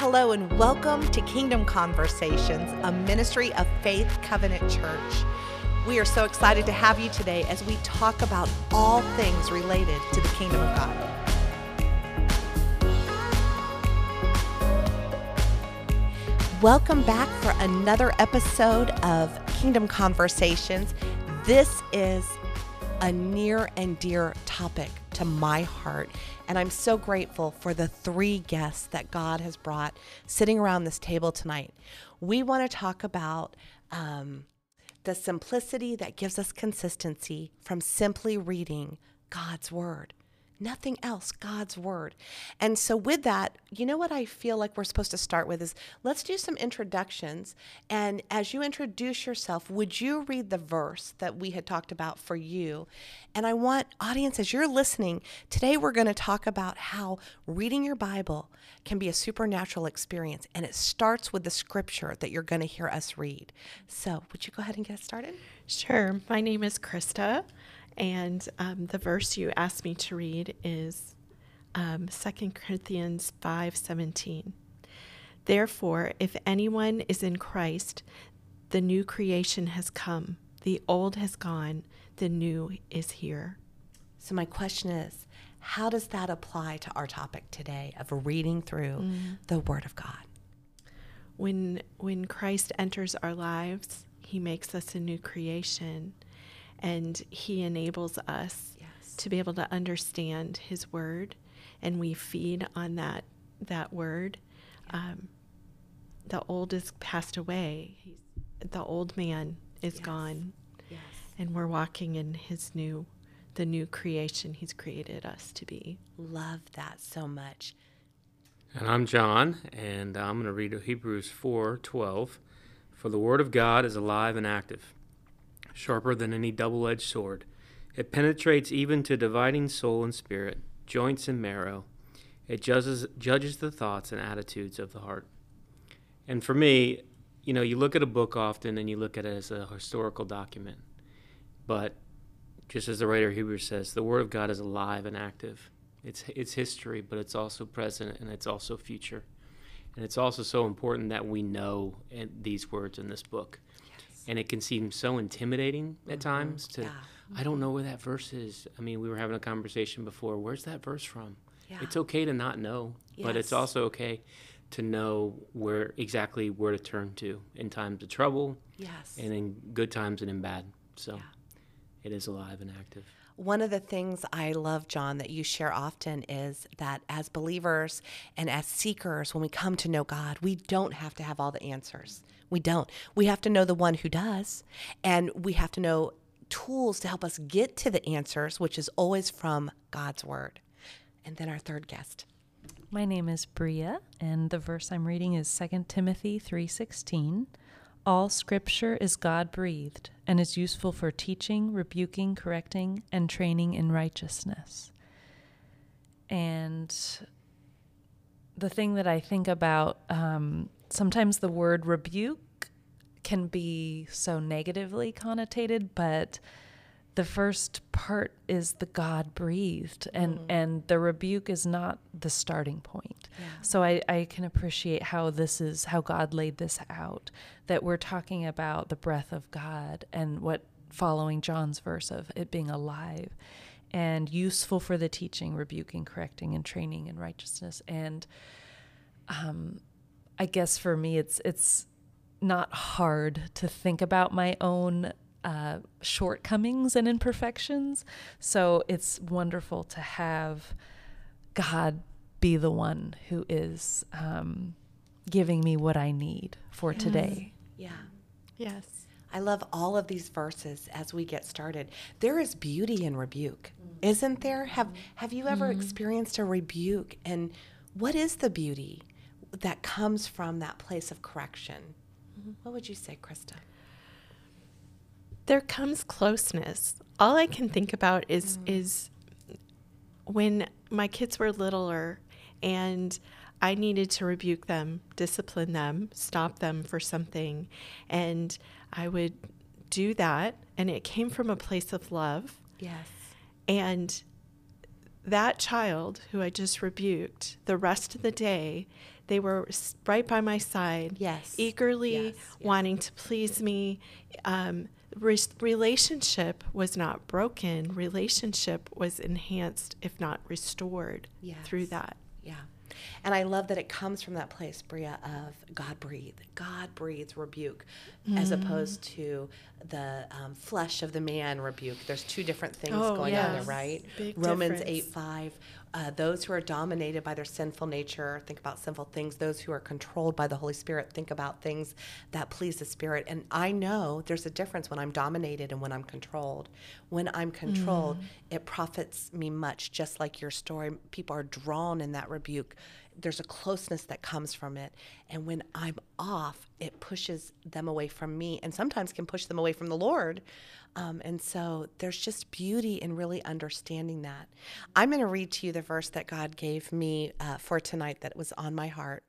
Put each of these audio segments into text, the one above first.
Hello, and welcome to Kingdom Conversations, a ministry of Faith Covenant Church. We are so excited to have you today as we talk about all things related to the kingdom of God. Welcome back for another episode of Kingdom Conversations. This is a near and dear topic to my heart. And I'm so grateful for the three guests that God has brought sitting around this table tonight. We want to talk about um, the simplicity that gives us consistency from simply reading God's Word nothing else, God's word. And so, with that, you know what I feel like we're supposed to start with is let's do some introductions. And as you introduce yourself, would you read the verse that we had talked about for you? And I want, audience, as you're listening, today we're going to talk about how reading your Bible can be a supernatural experience. And it starts with the scripture that you're going to hear us read. So, would you go ahead and get started? Sure. My name is Krista. And um, the verse you asked me to read is um, 2 Corinthians 5:17. Therefore, if anyone is in Christ, the new creation has come. The old has gone, the new is here. So my question is, how does that apply to our topic today of reading through mm. the word of God? When when Christ enters our lives, he makes us a new creation and He enables us yes. to be able to understand His Word, and we feed on that that Word. Um, the old is passed away. He's, the old man is yes. gone, yes. and we're walking in His new, the new creation He's created us to be. Love that so much. And I'm John, and I'm going to read Hebrews 4:12. For the word of God is alive and active sharper than any double edged sword. It penetrates even to dividing soul and spirit, joints and marrow. It judges, judges the thoughts and attitudes of the heart. And for me, you know, you look at a book often and you look at it as a historical document. But just as the writer Hebrews says, the Word of God is alive and active. It's, it's history, but it's also present and it's also future. And it's also so important that we know eh, these words in this book and it can seem so intimidating at mm-hmm. times to yeah. i don't know where that verse is i mean we were having a conversation before where's that verse from yeah. it's okay to not know yes. but it's also okay to know where exactly where to turn to in times of trouble yes and in good times and in bad so yeah. it is alive and active one of the things I love, John, that you share often is that as believers and as seekers, when we come to know God, we don't have to have all the answers. We don't. We have to know the one who does, and we have to know tools to help us get to the answers, which is always from God's word. And then our third guest. My name is Bria, and the verse I'm reading is 2 Timothy 3:16. All scripture is God-breathed and is useful for teaching, rebuking, correcting, and training in righteousness. And the thing that I think about um, sometimes the word rebuke can be so negatively connotated, but the first part is the God breathed, and mm-hmm. and the rebuke is not the starting point. Yeah. So I, I can appreciate how this is how God laid this out. That we're talking about the breath of God and what following John's verse of it being alive and useful for the teaching, rebuking, correcting, and training in righteousness. And um, I guess for me, it's it's not hard to think about my own uh, shortcomings and imperfections. So it's wonderful to have God be the one who is um, giving me what I need for yes. today. Yeah. Yes. I love all of these verses as we get started. There is beauty in rebuke, mm-hmm. isn't there? Have Have you ever mm-hmm. experienced a rebuke? And what is the beauty? That comes from that place of correction. Mm-hmm. What would you say, Krista? There comes closeness. All I can think about is mm. is when my kids were littler and I needed to rebuke them, discipline them, stop them for something. And I would do that. And it came from a place of love. Yes. And that child who I just rebuked, the rest of the day, They were right by my side, yes, eagerly yes, yes. wanting to please me. Um, re- relationship was not broken. Relationship was enhanced, if not restored, yes. through that. Yeah. And I love that it comes from that place, Bria, of God breathe. God breathes rebuke, mm. as opposed to the um, flesh of the man rebuke. There's two different things oh, going yes. on there, right? Big Romans difference. 8 5 uh, those who are dominated by their sinful nature think about sinful things. Those who are controlled by the Holy Spirit think about things that please the Spirit. And I know there's a difference when I'm dominated and when I'm controlled. When I'm controlled, mm. it profits me much, just like your story. People are drawn in that rebuke. There's a closeness that comes from it. And when I'm off, it pushes them away from me and sometimes can push them away from the Lord. Um, and so there's just beauty in really understanding that. I'm going to read to you the verse that God gave me uh, for tonight that was on my heart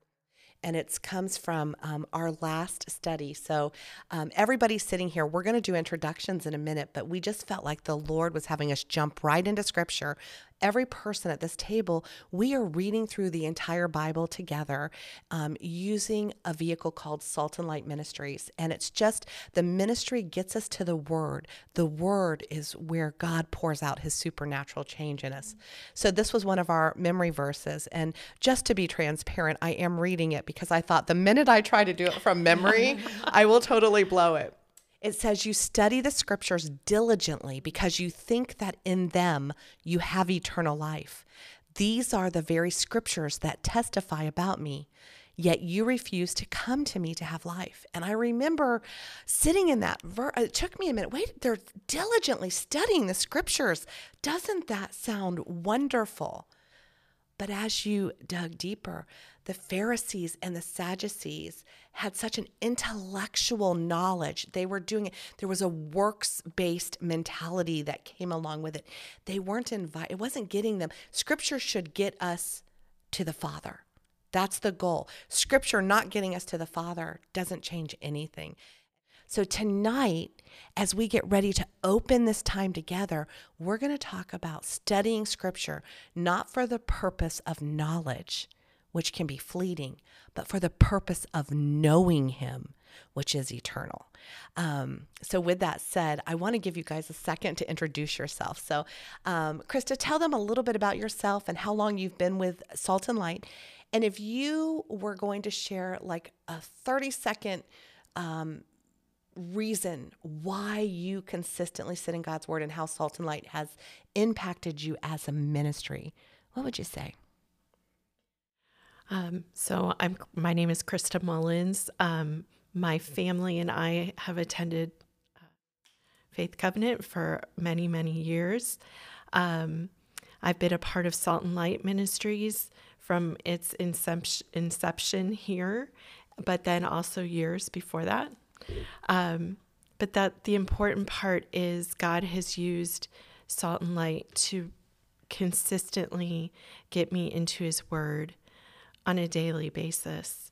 and it comes from um, our last study. So, um, everybody sitting here, we're going to do introductions in a minute, but we just felt like the Lord was having us jump right into scripture every person at this table, we are reading through the entire Bible together um, using a vehicle called Salt and Light Ministries. And it's just the ministry gets us to the Word. The Word is where God pours out His supernatural change in us. So this was one of our memory verses. And just to be transparent, I am reading it because I thought the minute I try to do it from memory, I will totally blow it. It says, You study the scriptures diligently because you think that in them you have eternal life. These are the very scriptures that testify about me. Yet you refuse to come to me to have life. And I remember sitting in that. It took me a minute. Wait, they're diligently studying the scriptures. Doesn't that sound wonderful? But as you dug deeper, the Pharisees and the Sadducees had such an intellectual knowledge. They were doing it. There was a works based mentality that came along with it. They weren't invited, it wasn't getting them. Scripture should get us to the Father. That's the goal. Scripture not getting us to the Father doesn't change anything. So, tonight, as we get ready to open this time together, we're going to talk about studying Scripture not for the purpose of knowledge, which can be fleeting, but for the purpose of knowing Him, which is eternal. Um, so, with that said, I want to give you guys a second to introduce yourself. So, um, Krista, tell them a little bit about yourself and how long you've been with Salt and Light. And if you were going to share like a 30 second um, reason why you consistently sit in God's word and how Salt and Light has impacted you as a ministry, what would you say? Um, so I'm my name is Krista Mullins. Um, my family and I have attended uh, Faith Covenant for many many years. Um, I've been a part of Salt and Light Ministries from its inception, inception here, but then also years before that. Um, but that the important part is God has used salt and light to consistently get me into His Word on a daily basis.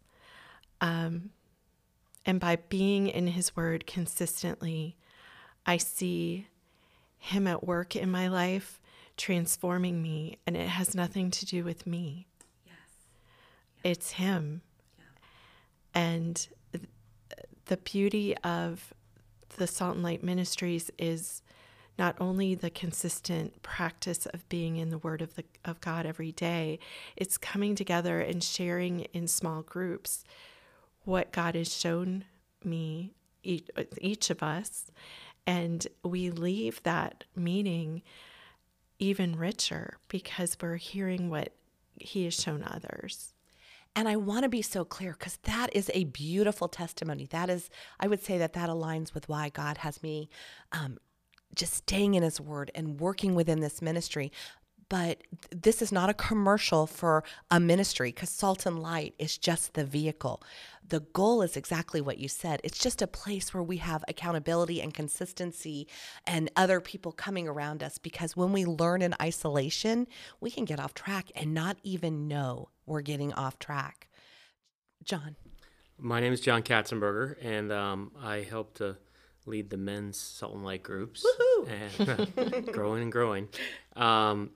Um, and by being in His Word consistently, I see Him at work in my life, transforming me, and it has nothing to do with me. Yes. It's Him. Yeah. And the beauty of the Salt and Light Ministries is not only the consistent practice of being in the Word of the of God every day, it's coming together and sharing in small groups what God has shown me, each, each of us, and we leave that meeting even richer because we're hearing what He has shown others. And I want to be so clear because that is a beautiful testimony. That is, I would say that that aligns with why God has me um, just staying in His Word and working within this ministry. But this is not a commercial for a ministry because Salt and Light is just the vehicle. The goal is exactly what you said. It's just a place where we have accountability and consistency and other people coming around us because when we learn in isolation, we can get off track and not even know we're getting off track. John. My name is John Katzenberger, and um, I help to lead the men's salt and light groups. Woohoo! And, uh, growing and growing. Um,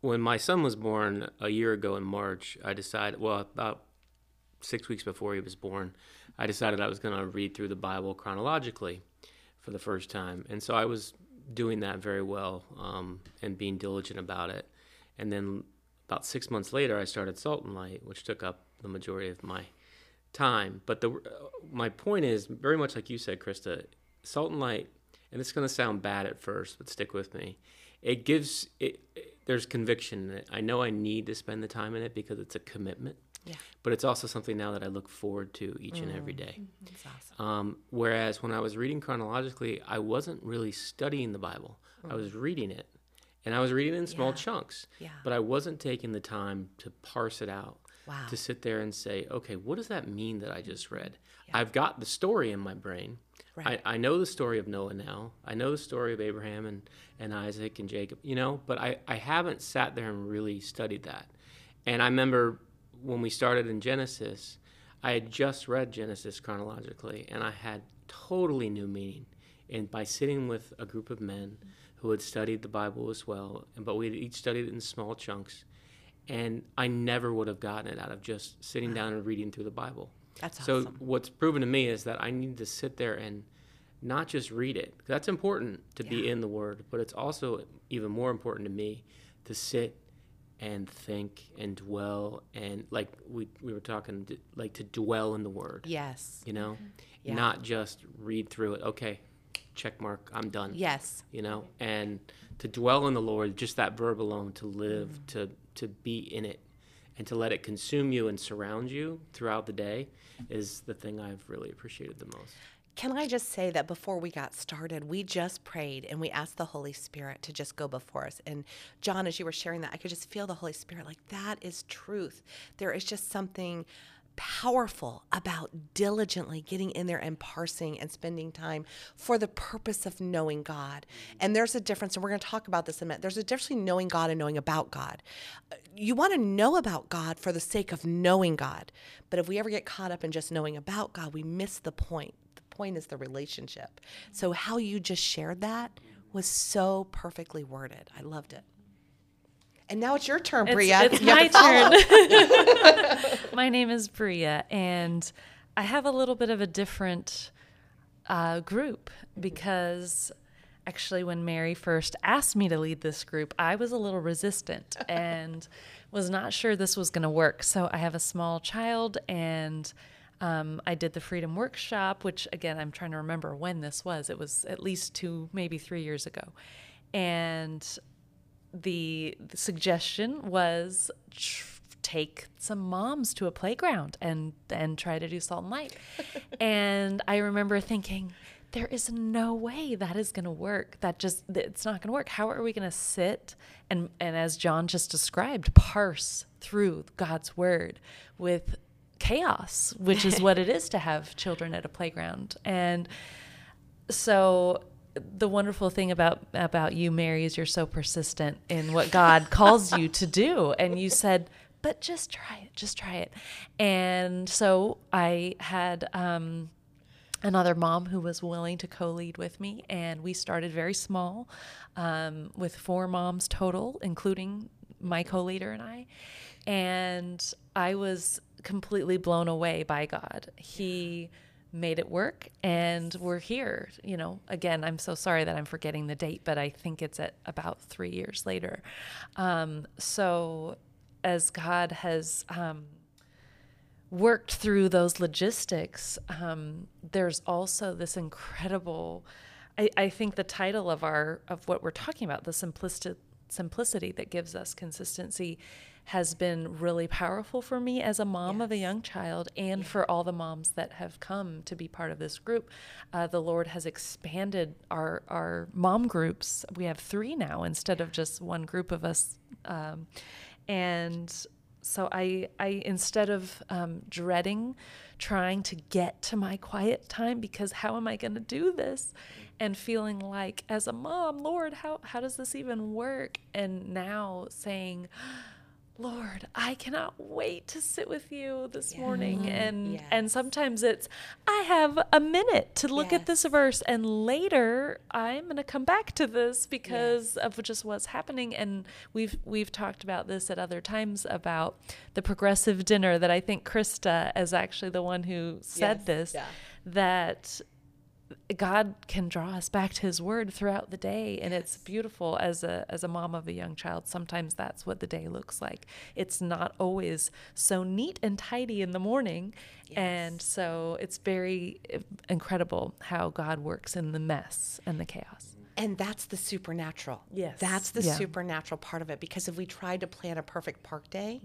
when my son was born a year ago in March, I decided, well, about six weeks before he was born, I decided I was going to read through the Bible chronologically for the first time. And so I was doing that very well um, and being diligent about it. And then about six months later, I started Salt and Light, which took up the majority of my time. But the my point is very much like you said, Krista, Salt and Light, and it's going to sound bad at first, but stick with me. It gives it there's conviction in it. I know I need to spend the time in it because it's a commitment. Yeah. But it's also something now that I look forward to each mm. and every day. Mm-hmm. That's awesome. Um, whereas when I was reading chronologically, I wasn't really studying the Bible. Mm. I was reading it. And I was reading it in small Yeah. chunks. Yeah. But I wasn't taking the time to parse it out. Wow. To sit there and say, okay, what does that mean that I just read? Yeah. I've got the story in my brain. Right. I, I know the story of Noah now. I know the story of Abraham and, and Isaac and Jacob, you know, but I, I haven't sat there and really studied that. And I remember when we started in Genesis, I had just read Genesis chronologically and I had totally new meaning. And by sitting with a group of men who had studied the Bible as well, but we had each studied it in small chunks, and I never would have gotten it out of just sitting down and reading through the Bible. That's So awesome. what's proven to me is that I need to sit there and not just read it. That's important to be in the Word, but it's also even more important to me to sit and think and dwell and like we we were talking d- like to dwell in the Word. yes. You know, Mm-hmm. Yeah. not just read through it. Okay, check mark. I'm done Yes. you know and to dwell in the lord just that verb alone to live Mm. to to be in it and to let it consume you and surround you throughout the day is the thing i've really appreciated the most Can I just say that before we got started, we just prayed and we asked the Holy Spirit to just go before us. And John, as you were sharing that, I could just feel the Holy Spirit like that is truth. There is just something powerful about diligently getting in there and parsing and spending time for the purpose of knowing God. And there's a difference, and we're going to talk about this in a minute. There's a difference between knowing God and knowing about God. You want to know about God for the sake of knowing God. But if we ever get caught up in just knowing about God, we miss the point. The point is the relationship. So, how you just shared that was so perfectly worded. I loved it. And now it's your turn, It's, Bria. it's You my turn. my name is Bria, and I have a little bit of a different uh, group because actually, when Mary first asked me to lead this group, I was a little resistant and was not sure this was going to work. So I have a small child, and um, I did the Freedom Workshop, which again, I'm trying to remember when this was. It was at least two, maybe three years ago. And the, the suggestion was tr- take some moms to a playground and and try to do salt and light. and I remember thinking there is no way that is going to work. That just it's not going to work. How are we going to sit and and as John just described, parse through God's word with chaos, which is what it is to have children at a playground. And so the wonderful thing about about you mary is you're so persistent in what god calls you to do. And you said but just try it just try it. And so i had um, another mom who was willing to co-lead with me and we started very small um, with four moms total including my co-leader and i. And i was completely blown away by god. He made it work and we're here. You know again i'm so sorry that i'm forgetting the date but i think it's at about three years later. Um, so as god has um, worked through those logistics um, there's also this incredible I, I think the title of our of what we're talking about the simplicity simplicity that gives us consistency has been really powerful for me as a mom of a young child and for all the moms that have come to be part of this group. Uh, the Lord has expanded our, our mom groups. We have three now instead of just one group of us. Um, and so I, I instead of um, dreading trying to get to my quiet time because how am I going to do this? And feeling like, as a mom, Lord, how, how does this even work? And now saying, Lord, I cannot wait to sit with you this morning. Mm-hmm. And Yes. and sometimes it's I have a minute to look at this verse and later I'm going to come back to this because of just what's happening and we've we've talked about this at other times about the progressive dinner that I think Krista is actually the one who said Yes, this yeah. that God can draw us back to His Word throughout the day, and it's beautiful. As a as a mom of a young child, sometimes that's what the day looks like. It's not always so neat and tidy in the morning, and so it's very uh, incredible how God works in the mess and the chaos. And that's the supernatural. Yes. That's the Yeah. supernatural part of it. Because if we tried to plan a perfect park day,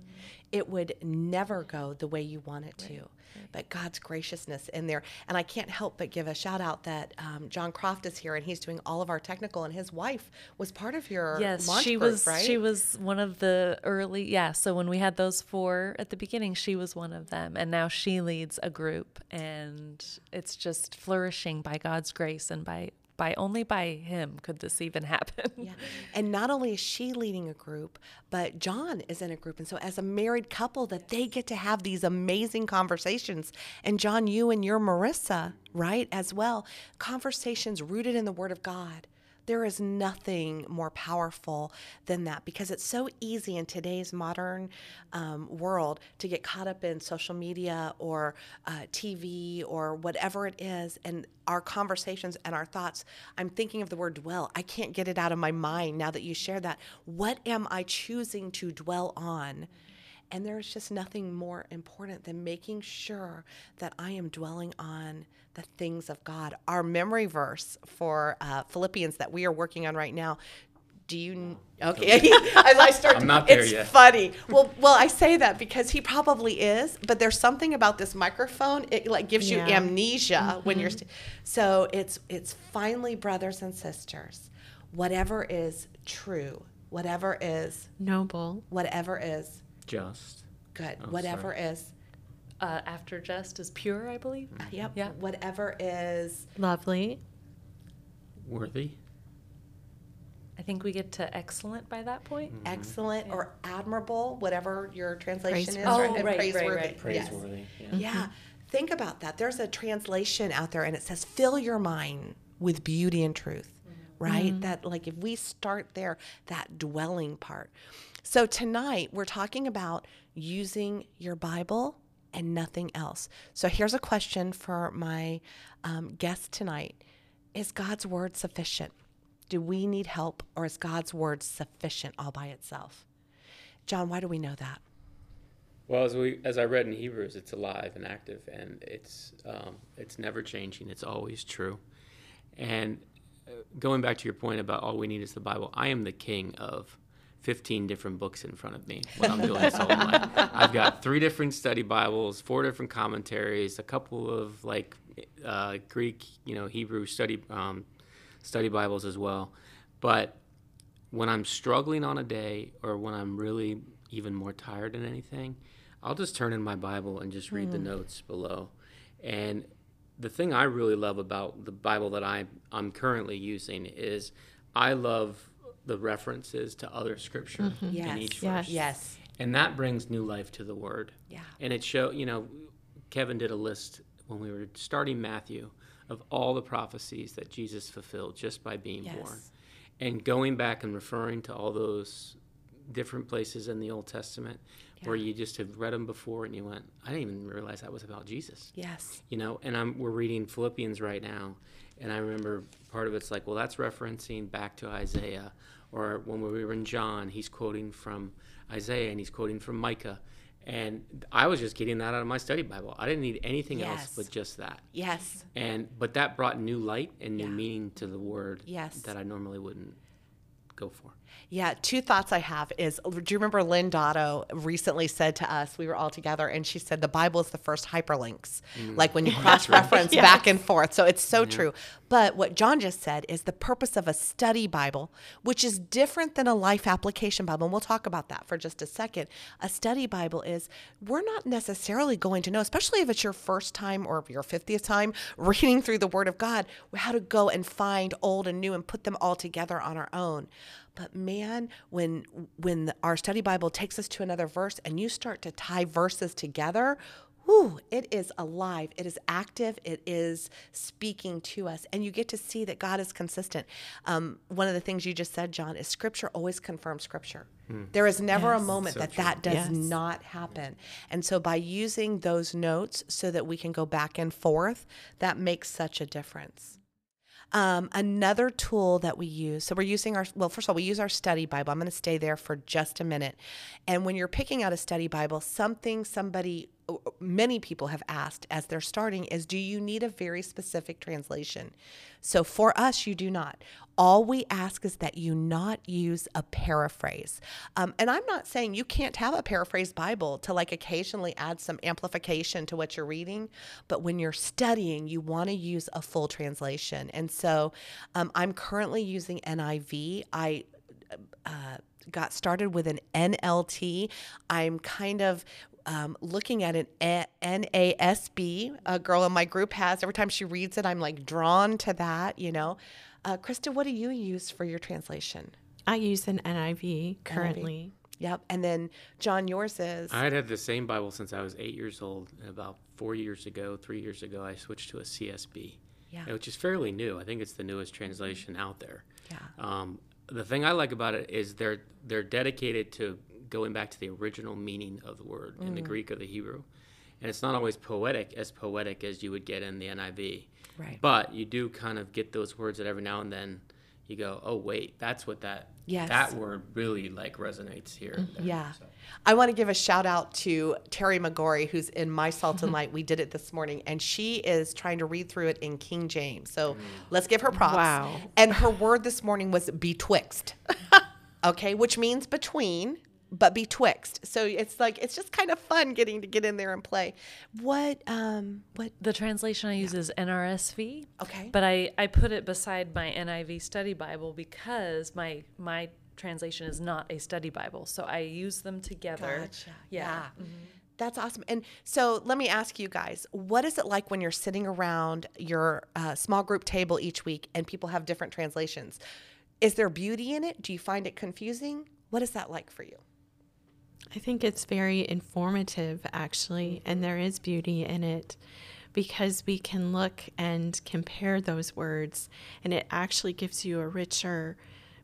it would never go the way you want it to. But God's graciousness in there. And I can't help but give a shout out that um, John Croft is here and he's doing all of our technical, and his wife was part of your Yes, launch she group, was. right? She was one of the early. Yeah, so when we had those four at the beginning, she was one of them, and now she leads a group, and it's just flourishing by God's grace and by by only by Him could this even happen. Yeah. And not only is she leading a group, but John is in a group. And so as a married couple that they get to have these amazing conversations. And John, you and your Marissa, right, as well, conversations rooted in the word of God. There is nothing more powerful than that because it's so easy in today's modern um, world to get caught up in social media or uh, TV or whatever it is. And our conversations and our thoughts, I'm thinking of the word dwell. I can't get it out of my mind now that you share that. What am I choosing to dwell on? And there's just nothing more important than making sure that I am dwelling on the things of God. Our memory verse for uh, Philippians that we are working on right now. Do you okay? As I start, I'm not there it's yet. funny. Well, well, I say that because he probably is, but there's something about this microphone. It like gives you Yeah. amnesia when you're. St- so it's it's finally, brothers and sisters, whatever is true, whatever is Noble. whatever is Just. good, Oh, whatever sorry. is Uh, after just is pure, I believe. Mm-hmm. yep, Yeah. whatever is Lovely. Worthy. I think we get to excellent by that point. Mm-hmm. excellent or admirable, whatever your translation is, Praiseworthy. right? Oh, And right, right, praiseworthy. right. Yes. Praiseworthy. Yeah. Yeah. Think about that. There's a translation out there and it says, fill your mind with beauty and truth, mm-hmm. right? That, like, if we start there, that dwelling part. So tonight, we're talking about using your Bible and nothing else. So here's a question for my um, guest tonight Is God's word sufficient? Do we need help or is God's word sufficient all by itself? John, why do we know that? Well, as we as I read in Hebrews, it's alive and active, and it's um, it's never changing. It's always true. And uh, going back to your point about all we need is the Bible, I am the king of 15 different books in front of me when I'm doing Salt and I've got three different study Bibles, four different commentaries, a couple of like uh, Greek, you know, Hebrew study um, study Bibles as well. But when I'm struggling on a day or when I'm really even more tired than anything, I'll just turn in my Bible and just read the notes below. And the thing I really love about the Bible that I, I'm currently using is I love the references to other scripture mm-hmm. Yes. in each Yes. verse. Yes. And that brings new life to the word. Yeah. And it show, you know, Kevin did a list when we were starting Matthew of all the prophecies that Jesus fulfilled just by being Yes. born. And going back and referring to all those different places in the Old Testament where you just have read them before and you went, I didn't even realize that was about Jesus. Yes. You know, and I'm we're reading Philippians right now, and I remember part of it's like, well, that's referencing back to Isaiah, or when we were in John, he's quoting from Isaiah and he's quoting from Micah, and I was just getting that out of my study Bible. I didn't need anything else but just that. Yes. And but that brought new light and new Yeah. meaning to the word Yes. that I normally wouldn't go for. Yeah, two thoughts I have is do you remember Lynn Dotto recently said to us, we were all together, and she said the Bible is the first hyperlinks, mm. like when you cross reference back and forth. So it's so true. But what John just said is the purpose of a study Bible, which is different than a life application Bible. And we'll talk about that for just a second. A study Bible is we're not necessarily going to know, especially if it's your first time or your 50th time reading through the Word of God, how to go and find old and new and put them all together on our own. But man, when when our study Bible takes us to another verse and you start to tie verses together, whew, it is alive, it is active, it is speaking to us, and you get to see that God is consistent. Um, one of the things you just said, John, is Scripture always confirms Scripture. There is never a moment So that true. that does Yes. not happen. And so by using those notes so that we can go back and forth, that makes such a difference. Um, another tool that we use, so we're using our, well, first of all, we use our study Bible. I'm going to stay there for just a minute. And when you're picking out a study Bible, something somebody, many people have asked as they're starting is do you need a very specific translation? So for us, you do not. All we ask is that you not use a paraphrase. Um, and I'm not saying you can't have a paraphrase Bible to like occasionally add some amplification to what you're reading, but when you're studying, you want to use a full translation. And so um, I'm currently using NIV. I uh, got started with an NLT. I'm kind of um, looking at an A- NASB. A girl in my group has. Every time she reads it, I'm like drawn to that, you know. Uh, Krista, what do you use for your translation? I use an NIV currently. Yep. And then, John, yours is. I had had the same Bible since I was eight years old, and about four years ago, three years ago, I switched to a CSB, Yeah. which is fairly new. I think it's the newest translation out there. Yeah. Um, the thing I like about it is they're they're dedicated to going back to the original meaning of the word in the Mm. Greek or the Hebrew, and it's not always poetic as poetic as you would get in the NIV. Right. But you do kind of get those words that every now and then you go, oh wait, that's what that Yes. that word really like resonates here. and there." Yeah. So- I want to give a shout out to Terry McGorry, who's in My Salt and Light. We did it this morning, and she is trying to read through it in King James. So let's give her props. Wow. And her word this morning was betwixt. okay, which means between, but betwixt. So it's like it's just kind of fun getting to get in there and play. What um what The translation I use is NRSV. Okay. But I, I put it beside my NIV study Bible because my my translation is not a study Bible. So I use them together. Gotcha. Yeah. That's awesome. And so let me ask you guys, what is it like when you're sitting around your uh, small group table each week and people have different translations? Is there beauty in it? Do you find it confusing? What is that like for you? I think it's very informative, actually, and there is beauty in it because we can look and compare those words, and it actually gives you a richer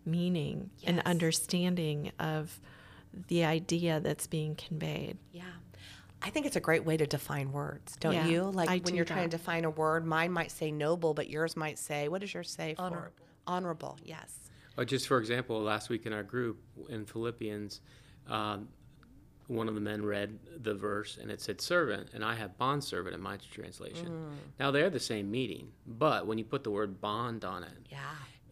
meaning and understanding of the idea that's being conveyed. Yeah. I think it's a great way to define words, don't Yeah, you? Like I when do you're trying to that. define a word, mine might say noble, but yours might say, what does yours say for? Honorable. Honorable, yes. Uh, just for example, last week in our group in Philippians, um, one of the men read the verse and it said servant, and I have bond servant in my translation. Mm. Now they're the same meaning, but when you put the word bond on it, Yeah.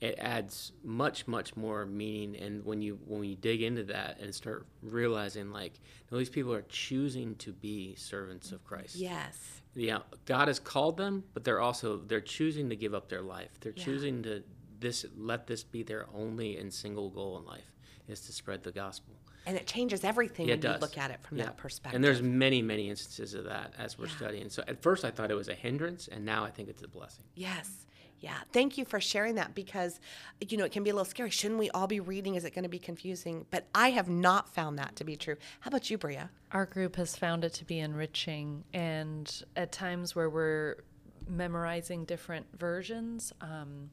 it adds much much more meaning and when you when you dig into that and start realizing like no, these people are choosing to be servants of christ Yes. yeah god has called them but they're also they're choosing to give up their life they're Yeah. choosing to this let this be their only and single goal in life is to spread the gospel And it changes everything Yeah, when it you look at it from Yeah. that perspective. and there's many many instances of that as we're Yeah. studying so at first i thought it was a hindrance and now i think it's a blessing Yes. Yeah. Thank you for sharing that because, you know, it can be a little scary. Shouldn't we all be reading? Is it going to be confusing? But I have not found that to be true. How about you, Bria? Our group has found it to be enriching, and at times where we're memorizing different versions, um,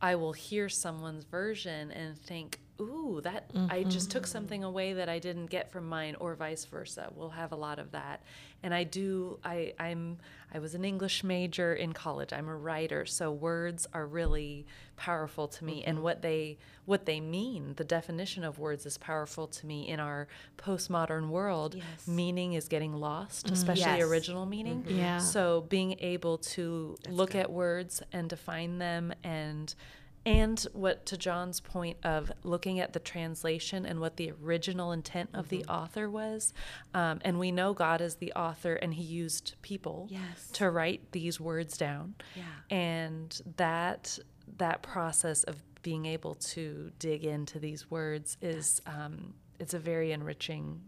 I will hear someone's version and think, "Ooh, that I just took mm-hmm. something away that I didn't get from mine," or vice versa. We'll have a lot of that, and I do. I I'm I was an English major in college. I'm a writer, so words are really powerful to me, and mm-hmm. what they what they mean. The definition of words is powerful to me in our postmodern world. Yes. Meaning is getting lost, mm-hmm. especially Yes. original meaning. Yeah. So being able to look at words and define them and and what to John's point of looking at the translation and what the original intent of the author was, um, and we know God is the author and He used people Yes. to write these words down, Yeah. and that that process of being able to dig into these words is um, it's a very enriching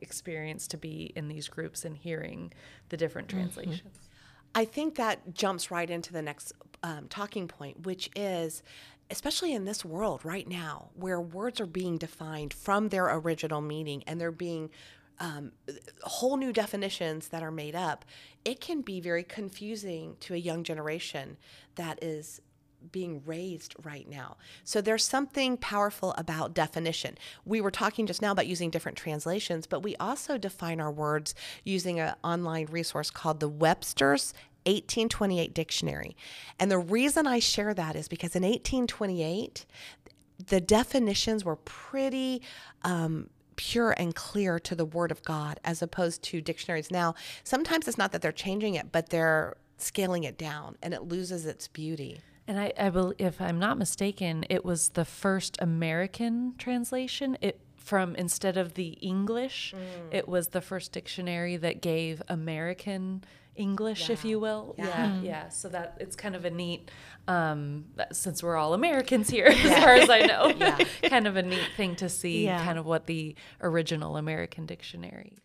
experience to be in these groups and hearing the different translations. I think that jumps right into the next um, talking point, which is especially in this world right now where words are being defined from their original meaning and they're being um, whole new definitions that are made up, it can be very confusing to a young generation that is being raised right now. So there's something powerful about definition. We were talking just now about using different translations, but we also define our words using an online resource called the Webster's 1828 dictionary. And the reason I share that is because in 1828, the definitions were pretty um, pure and clear to the Word of God as opposed to dictionaries. Now, sometimes it's not that they're changing it, but they're scaling it down and it loses its beauty. And I, I believe, if I'm not mistaken, it was the first American translation. It from instead of the English, mm. it was the first dictionary that gave American English, if you will. Yeah. yeah, mm-hmm. yeah. So that it's kind of a neat, um, since we're all Americans here, yeah. as far as I know, yeah. kind of a neat thing to see, yeah. kind of what the original American dictionary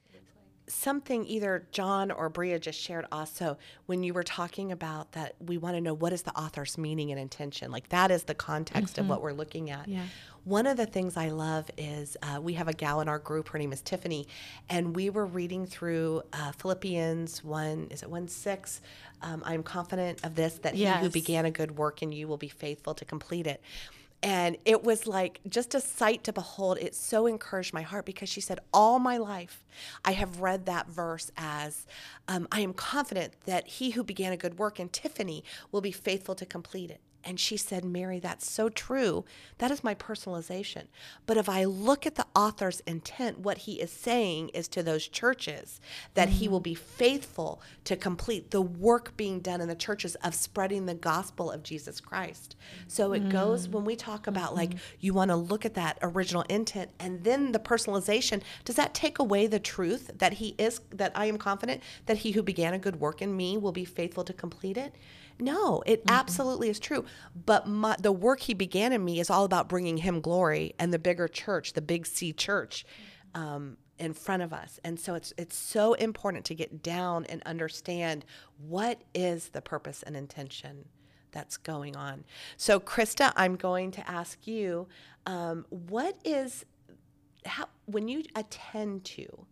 something either John or Bria just shared also when you were talking about that we want to know what is the author's meaning and intention. Like that is the context mm-hmm. of what we're looking at. Yeah. One of the things I love is uh, we have a gal in our group. Her name is Tiffany, and we were reading through uh, Philippians one. Is it one six? Um, I'm confident of this that yes. he who began a good work in you will be faithful to complete it. And it was like just a sight to behold. It so encouraged my heart because she said, All my life, I have read that verse as um, I am confident that he who began a good work in Tiffany will be faithful to complete it. And she said, Mary, that's so true. That is my personalization. But if I look at the author's intent, what he is saying is to those churches that mm-hmm. he will be faithful to complete the work being done in the churches of spreading the gospel of Jesus Christ. So it mm-hmm. goes when we talk about like you want to look at that original intent and then the personalization, does that take away the truth that he is, that I am confident that he who began a good work in me will be faithful to complete it? No, it mm-hmm. absolutely is true. But my, the work he began in me is all about bringing him glory and the bigger church, the big C church. Um, in front of us. And so it's it's so important to get down and understand what is the purpose and intention that's going on. So Krista, I'm going to ask you, um, what is how when you attend to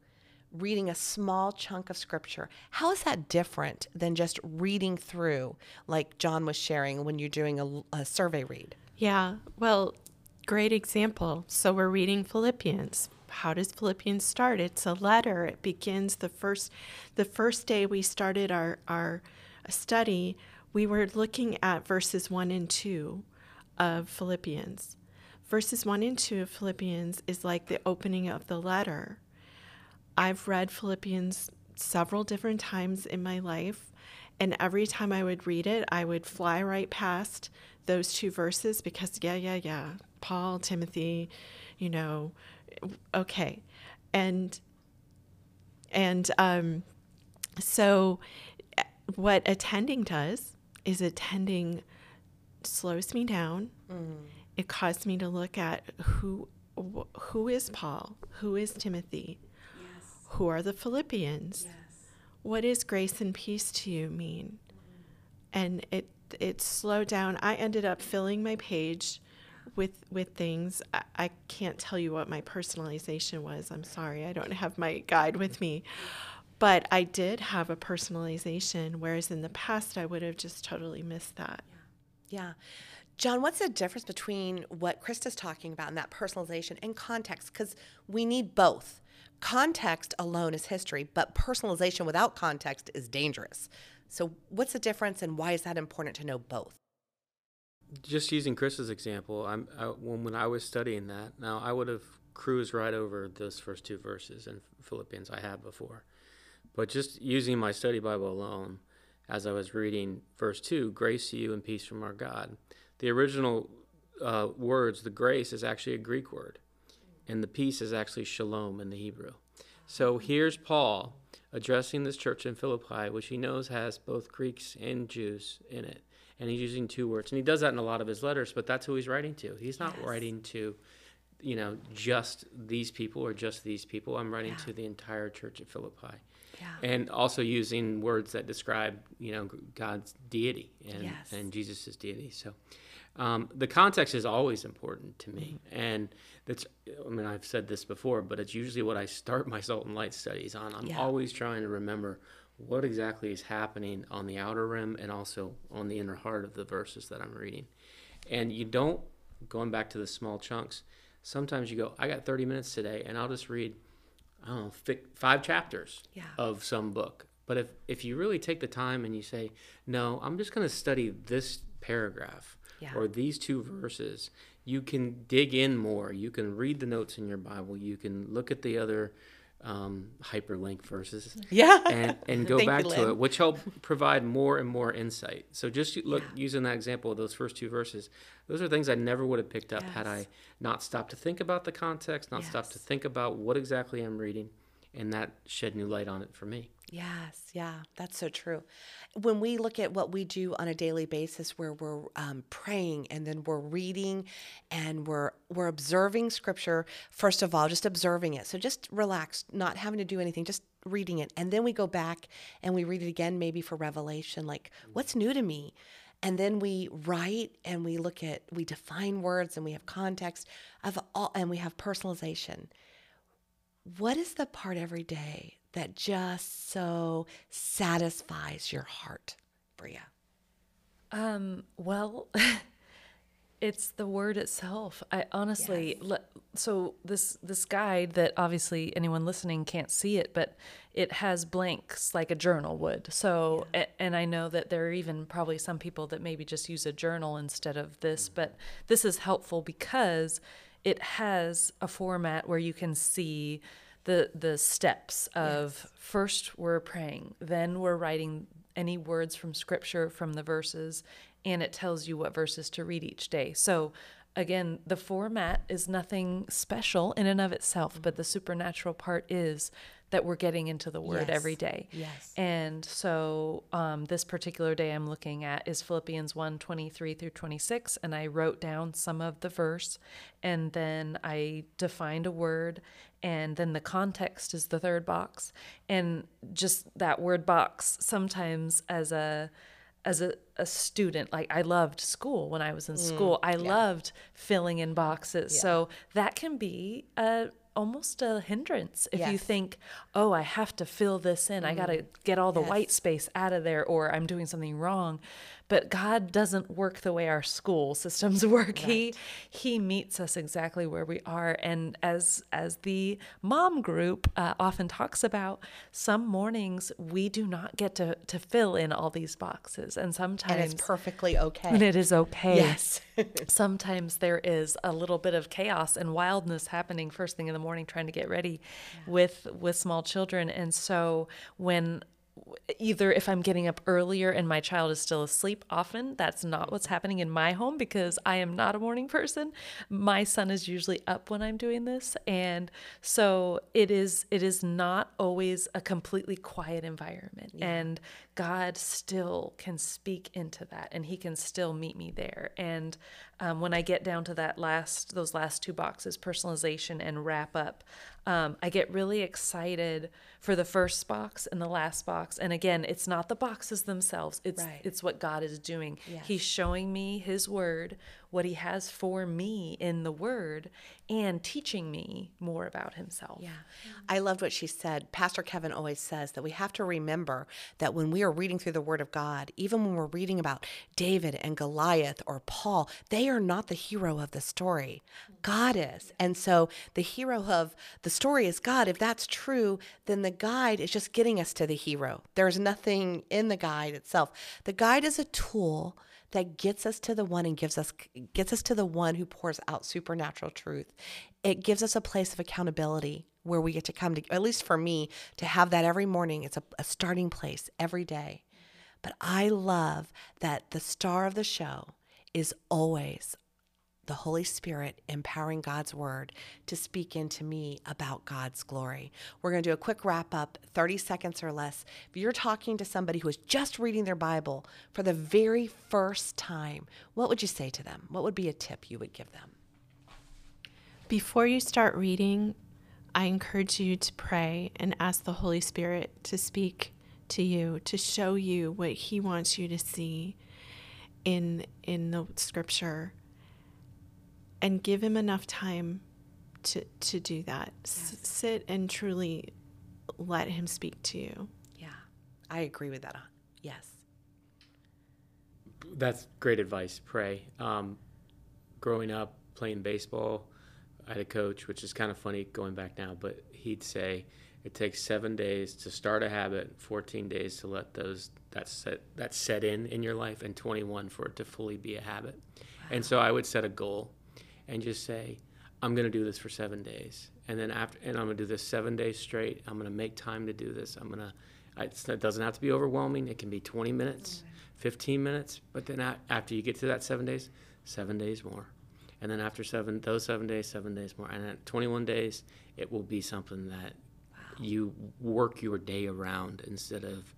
reading a small chunk of scripture. How is that different than just reading through, like John was sharing when you're doing a, a survey read? Yeah, well, great example. So we're reading Philippians. How does Philippians start? It's a letter. It begins the first the first day we started our our study, we were looking at verses 1 and 2 of Philippians. Verses 1 and 2 of Philippians is like the opening of the letter. I've read Philippians several different times in my life, and every time I would read it, I would fly right past those two verses because, yeah, yeah, yeah, Paul, Timothy, you know, okay. And, and, um, so what attending does is attending slows me down. Mm. It caused me to look at who who is Paul? Who is Timothy? Who are the Philippians? Yes. What does grace and peace to you mean? And it it slowed down. I ended up filling my page with with things. I, I can't tell you what my personalization was. I'm sorry, I don't have my guide with me. But I did have a personalization, whereas in the past I would have just totally missed that. Yeah. yeah. John, what's the difference between what Krista's talking about and that personalization and context? Because we need both context alone is history, but personalization without context is dangerous. So, what's the difference, and why is that important to know both? Just using Chris's example, I'm I, when when I was studying that. Now, I would have cruised right over those first two verses in Philippians I have before, but just using my study Bible alone, as I was reading verse two, "Grace to you and peace from our God." The original uh, words, the grace, is actually a Greek word and the peace is actually shalom in the Hebrew. So here's Paul addressing this church in Philippi, which he knows has both Greeks and Jews in it. And he's using two words. And he does that in a lot of his letters, but that's who he's writing to. He's not yes. writing to, you know, just these people or just these people. I'm writing yeah. to the entire church at Philippi. Yeah. And also using words that describe, you know, God's deity and, yes. and Jesus' deity. So Um, the context is always important to me, and that's. I mean, I've said this before, but it's usually what I start my salt and light studies on. I'm Yeah. always trying to remember what exactly is happening on the outer rim and also on the inner heart of the verses that I'm reading. And you don't going back to the small chunks. Sometimes you go, I got 30 minutes today, and I'll just read, I don't know, fi- five chapters Yeah. of some book. But if if you really take the time and you say, no, I'm just going to study this paragraph Yeah. or these two verses, you can dig in more. You can read the notes in your Bible. You can look at the other um, hyperlink verses Yeah. and, and go Thank you, back to it, which help provide more and more insight. So just look using that example of those first two verses, those are things I never would have picked up had I not stopped to think about the context, not stopped to think about what exactly I'm reading, and that shed new light on it for me. Yes, yeah, that's so true. When we look at what we do on a daily basis, where we're um, praying and then we're reading and we're we're observing Scripture. First of all, just observing it. So just relax, not having to do anything, just reading it, and then we go back and we read it again, maybe for revelation, like what's new to me. And then we write and we look at we define words and we have context of all and we have personalization what is the part every day that just so satisfies your heart, Bria? Um, well, it's the word itself. I honestly, le- so this this guide that obviously anyone listening can't see it, but it has blanks like a journal would. So, a- and I know that there are even probably some people that maybe just use a journal instead of this, but this is helpful because it has a format where you can see the the steps of first we're praying, then we're writing any words from scripture from the verses and it tells you what verses to read each day. So again, the format is nothing special in and of itself, but the supernatural part is that we're getting into the word Yes. every day. Yes. And so um, this particular day I'm looking at is Philippians 1 23 through 26. And I wrote down some of the verse and then I defined a word. And then the context is the third box. And just that word box, sometimes as a as a, a student, like I loved school when I was in school. I loved filling in boxes. So that can be a almost a hindrance if you think, oh, I have to fill this in. I got to mm-hmm. get all the white space out of there or I'm doing something wrong. But God doesn't work the way our school systems work. He he meets us exactly where we are and as as the mom group uh, often talks about, some mornings we do not get to to fill in all these boxes and sometimes And it's perfectly okay. and it is okay. Yes. Sometimes there is a little bit of chaos and wildness happening first thing in the morning trying to get ready with with small children. And so when either if I'm getting up earlier and my child is still asleep, often that's not what's mm-hmm. happening in my home because I am not a morning person. My son is usually up when I'm doing this. And so it is it is not always a completely quiet environment. And God still can speak into that and he can still meet me there. And um, when I get down to that last, those last two boxes, personalization and wrap up, um, I get really excited for the first box and the last box. And again, it's not the boxes themselves. It's Right. it's what God is doing. Yes. He's showing me His Word, what He has for me in the Word, and teaching me more about Himself. Yeah. I loved what she said. Pastor Kevin always says that we have to remember that when we are reading through the Word of God, even when we're reading about David and Goliath or Paul, they are not the hero of the story. God is. And so the hero of the story is God. If that's true, then the guide is just getting us to the hero. There's nothing in the guide itself. The guide is a tool that gets us to the one and gives us gets us to the one who pours out supernatural truth. It gives us a place of accountability where we get to come to at least for me to have that every morning. It's a, a starting place every day. But I love that the star of the show is always the Holy Spirit empowering God's word to speak into me about God's glory. We're going to do a quick wrap up, 30 seconds or less. If you're talking to somebody who is just reading their Bible for the very first time, what would you say to them? What would be a tip you would give them? Before you start reading, I encourage you to pray and ask the Holy Spirit to speak to you, to show you what He wants you to see. in in the scripture and give him enough time to to do that. S- sit and truly let him speak to you. Yeah, I agree with that. Yes. That's great advice. Pray. Um, growing up playing baseball, I had a coach, which is kind of funny going back now, but he'd say it takes seven days to start a habit, 14 days to let those that set that set in in your life, and 21 for it to fully be a habit. And so I would set a goal, and just say, I'm going to do this for seven days, and then after, and I'm going to do this seven days straight. I'm going to make time to do this. I'm going to. It doesn't have to be overwhelming. It can be 20 minutes, 15 minutes, but then after you get to that seven days, seven days more, and then after seven, those seven days, seven days more, and at 21 days, it will be something that you work your day around instead of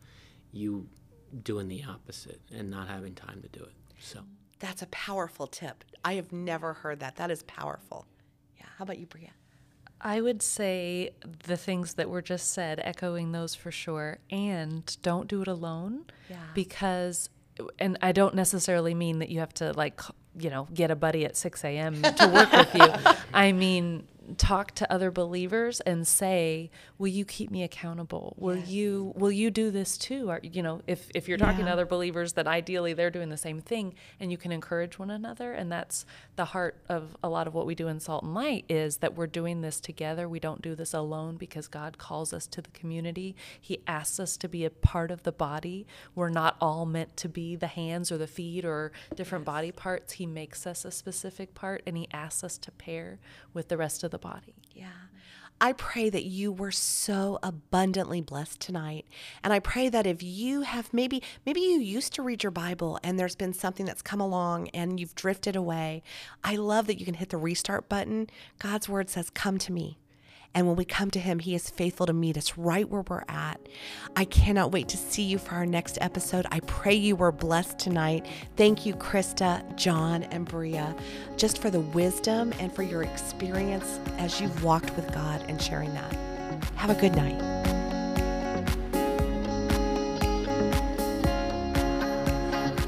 you doing the opposite and not having time to do it. So. That's a powerful tip. I have never heard that. That is powerful. Yeah. How about you, Bria? I would say the things that were just said, echoing those for sure, and don't do it alone. Yeah. Because, and I don't necessarily mean that you have to, like, you know, get a buddy at 6 a.m. to work with you. I mean, talk to other believers and say, "Will you keep me accountable? Will you will you do this too?" Or you know, if if you're talking to other believers, then ideally they're doing the same thing, and you can encourage one another. And that's the heart of a lot of what we do in Salt and Light is that we're doing this together. We don't do this alone because God calls us to the community. He asks us to be a part of the body. We're not all meant to be the hands or the feet or different body parts. He makes us a specific part, and He asks us to pair with the rest of the body. Yeah. I pray that you were so abundantly blessed tonight. And I pray that if you have maybe maybe you used to read your Bible and there's been something that's come along and you've drifted away, I love that you can hit the restart button. God's word says, "Come to me." And when we come to him, he is faithful to meet us right where we're at. I cannot wait to see you for our next episode. I pray you were blessed tonight. Thank you, Krista, John, and Bria, just for the wisdom and for your experience as you've walked with God and sharing that. Have a good night.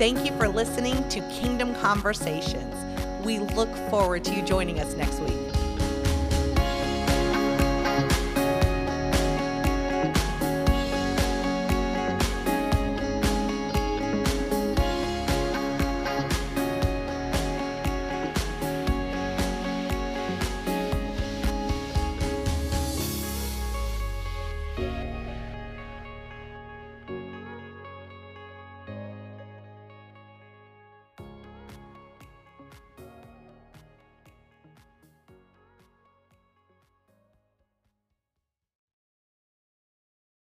Thank you for listening to Kingdom Conversations. We look forward to you joining us next week.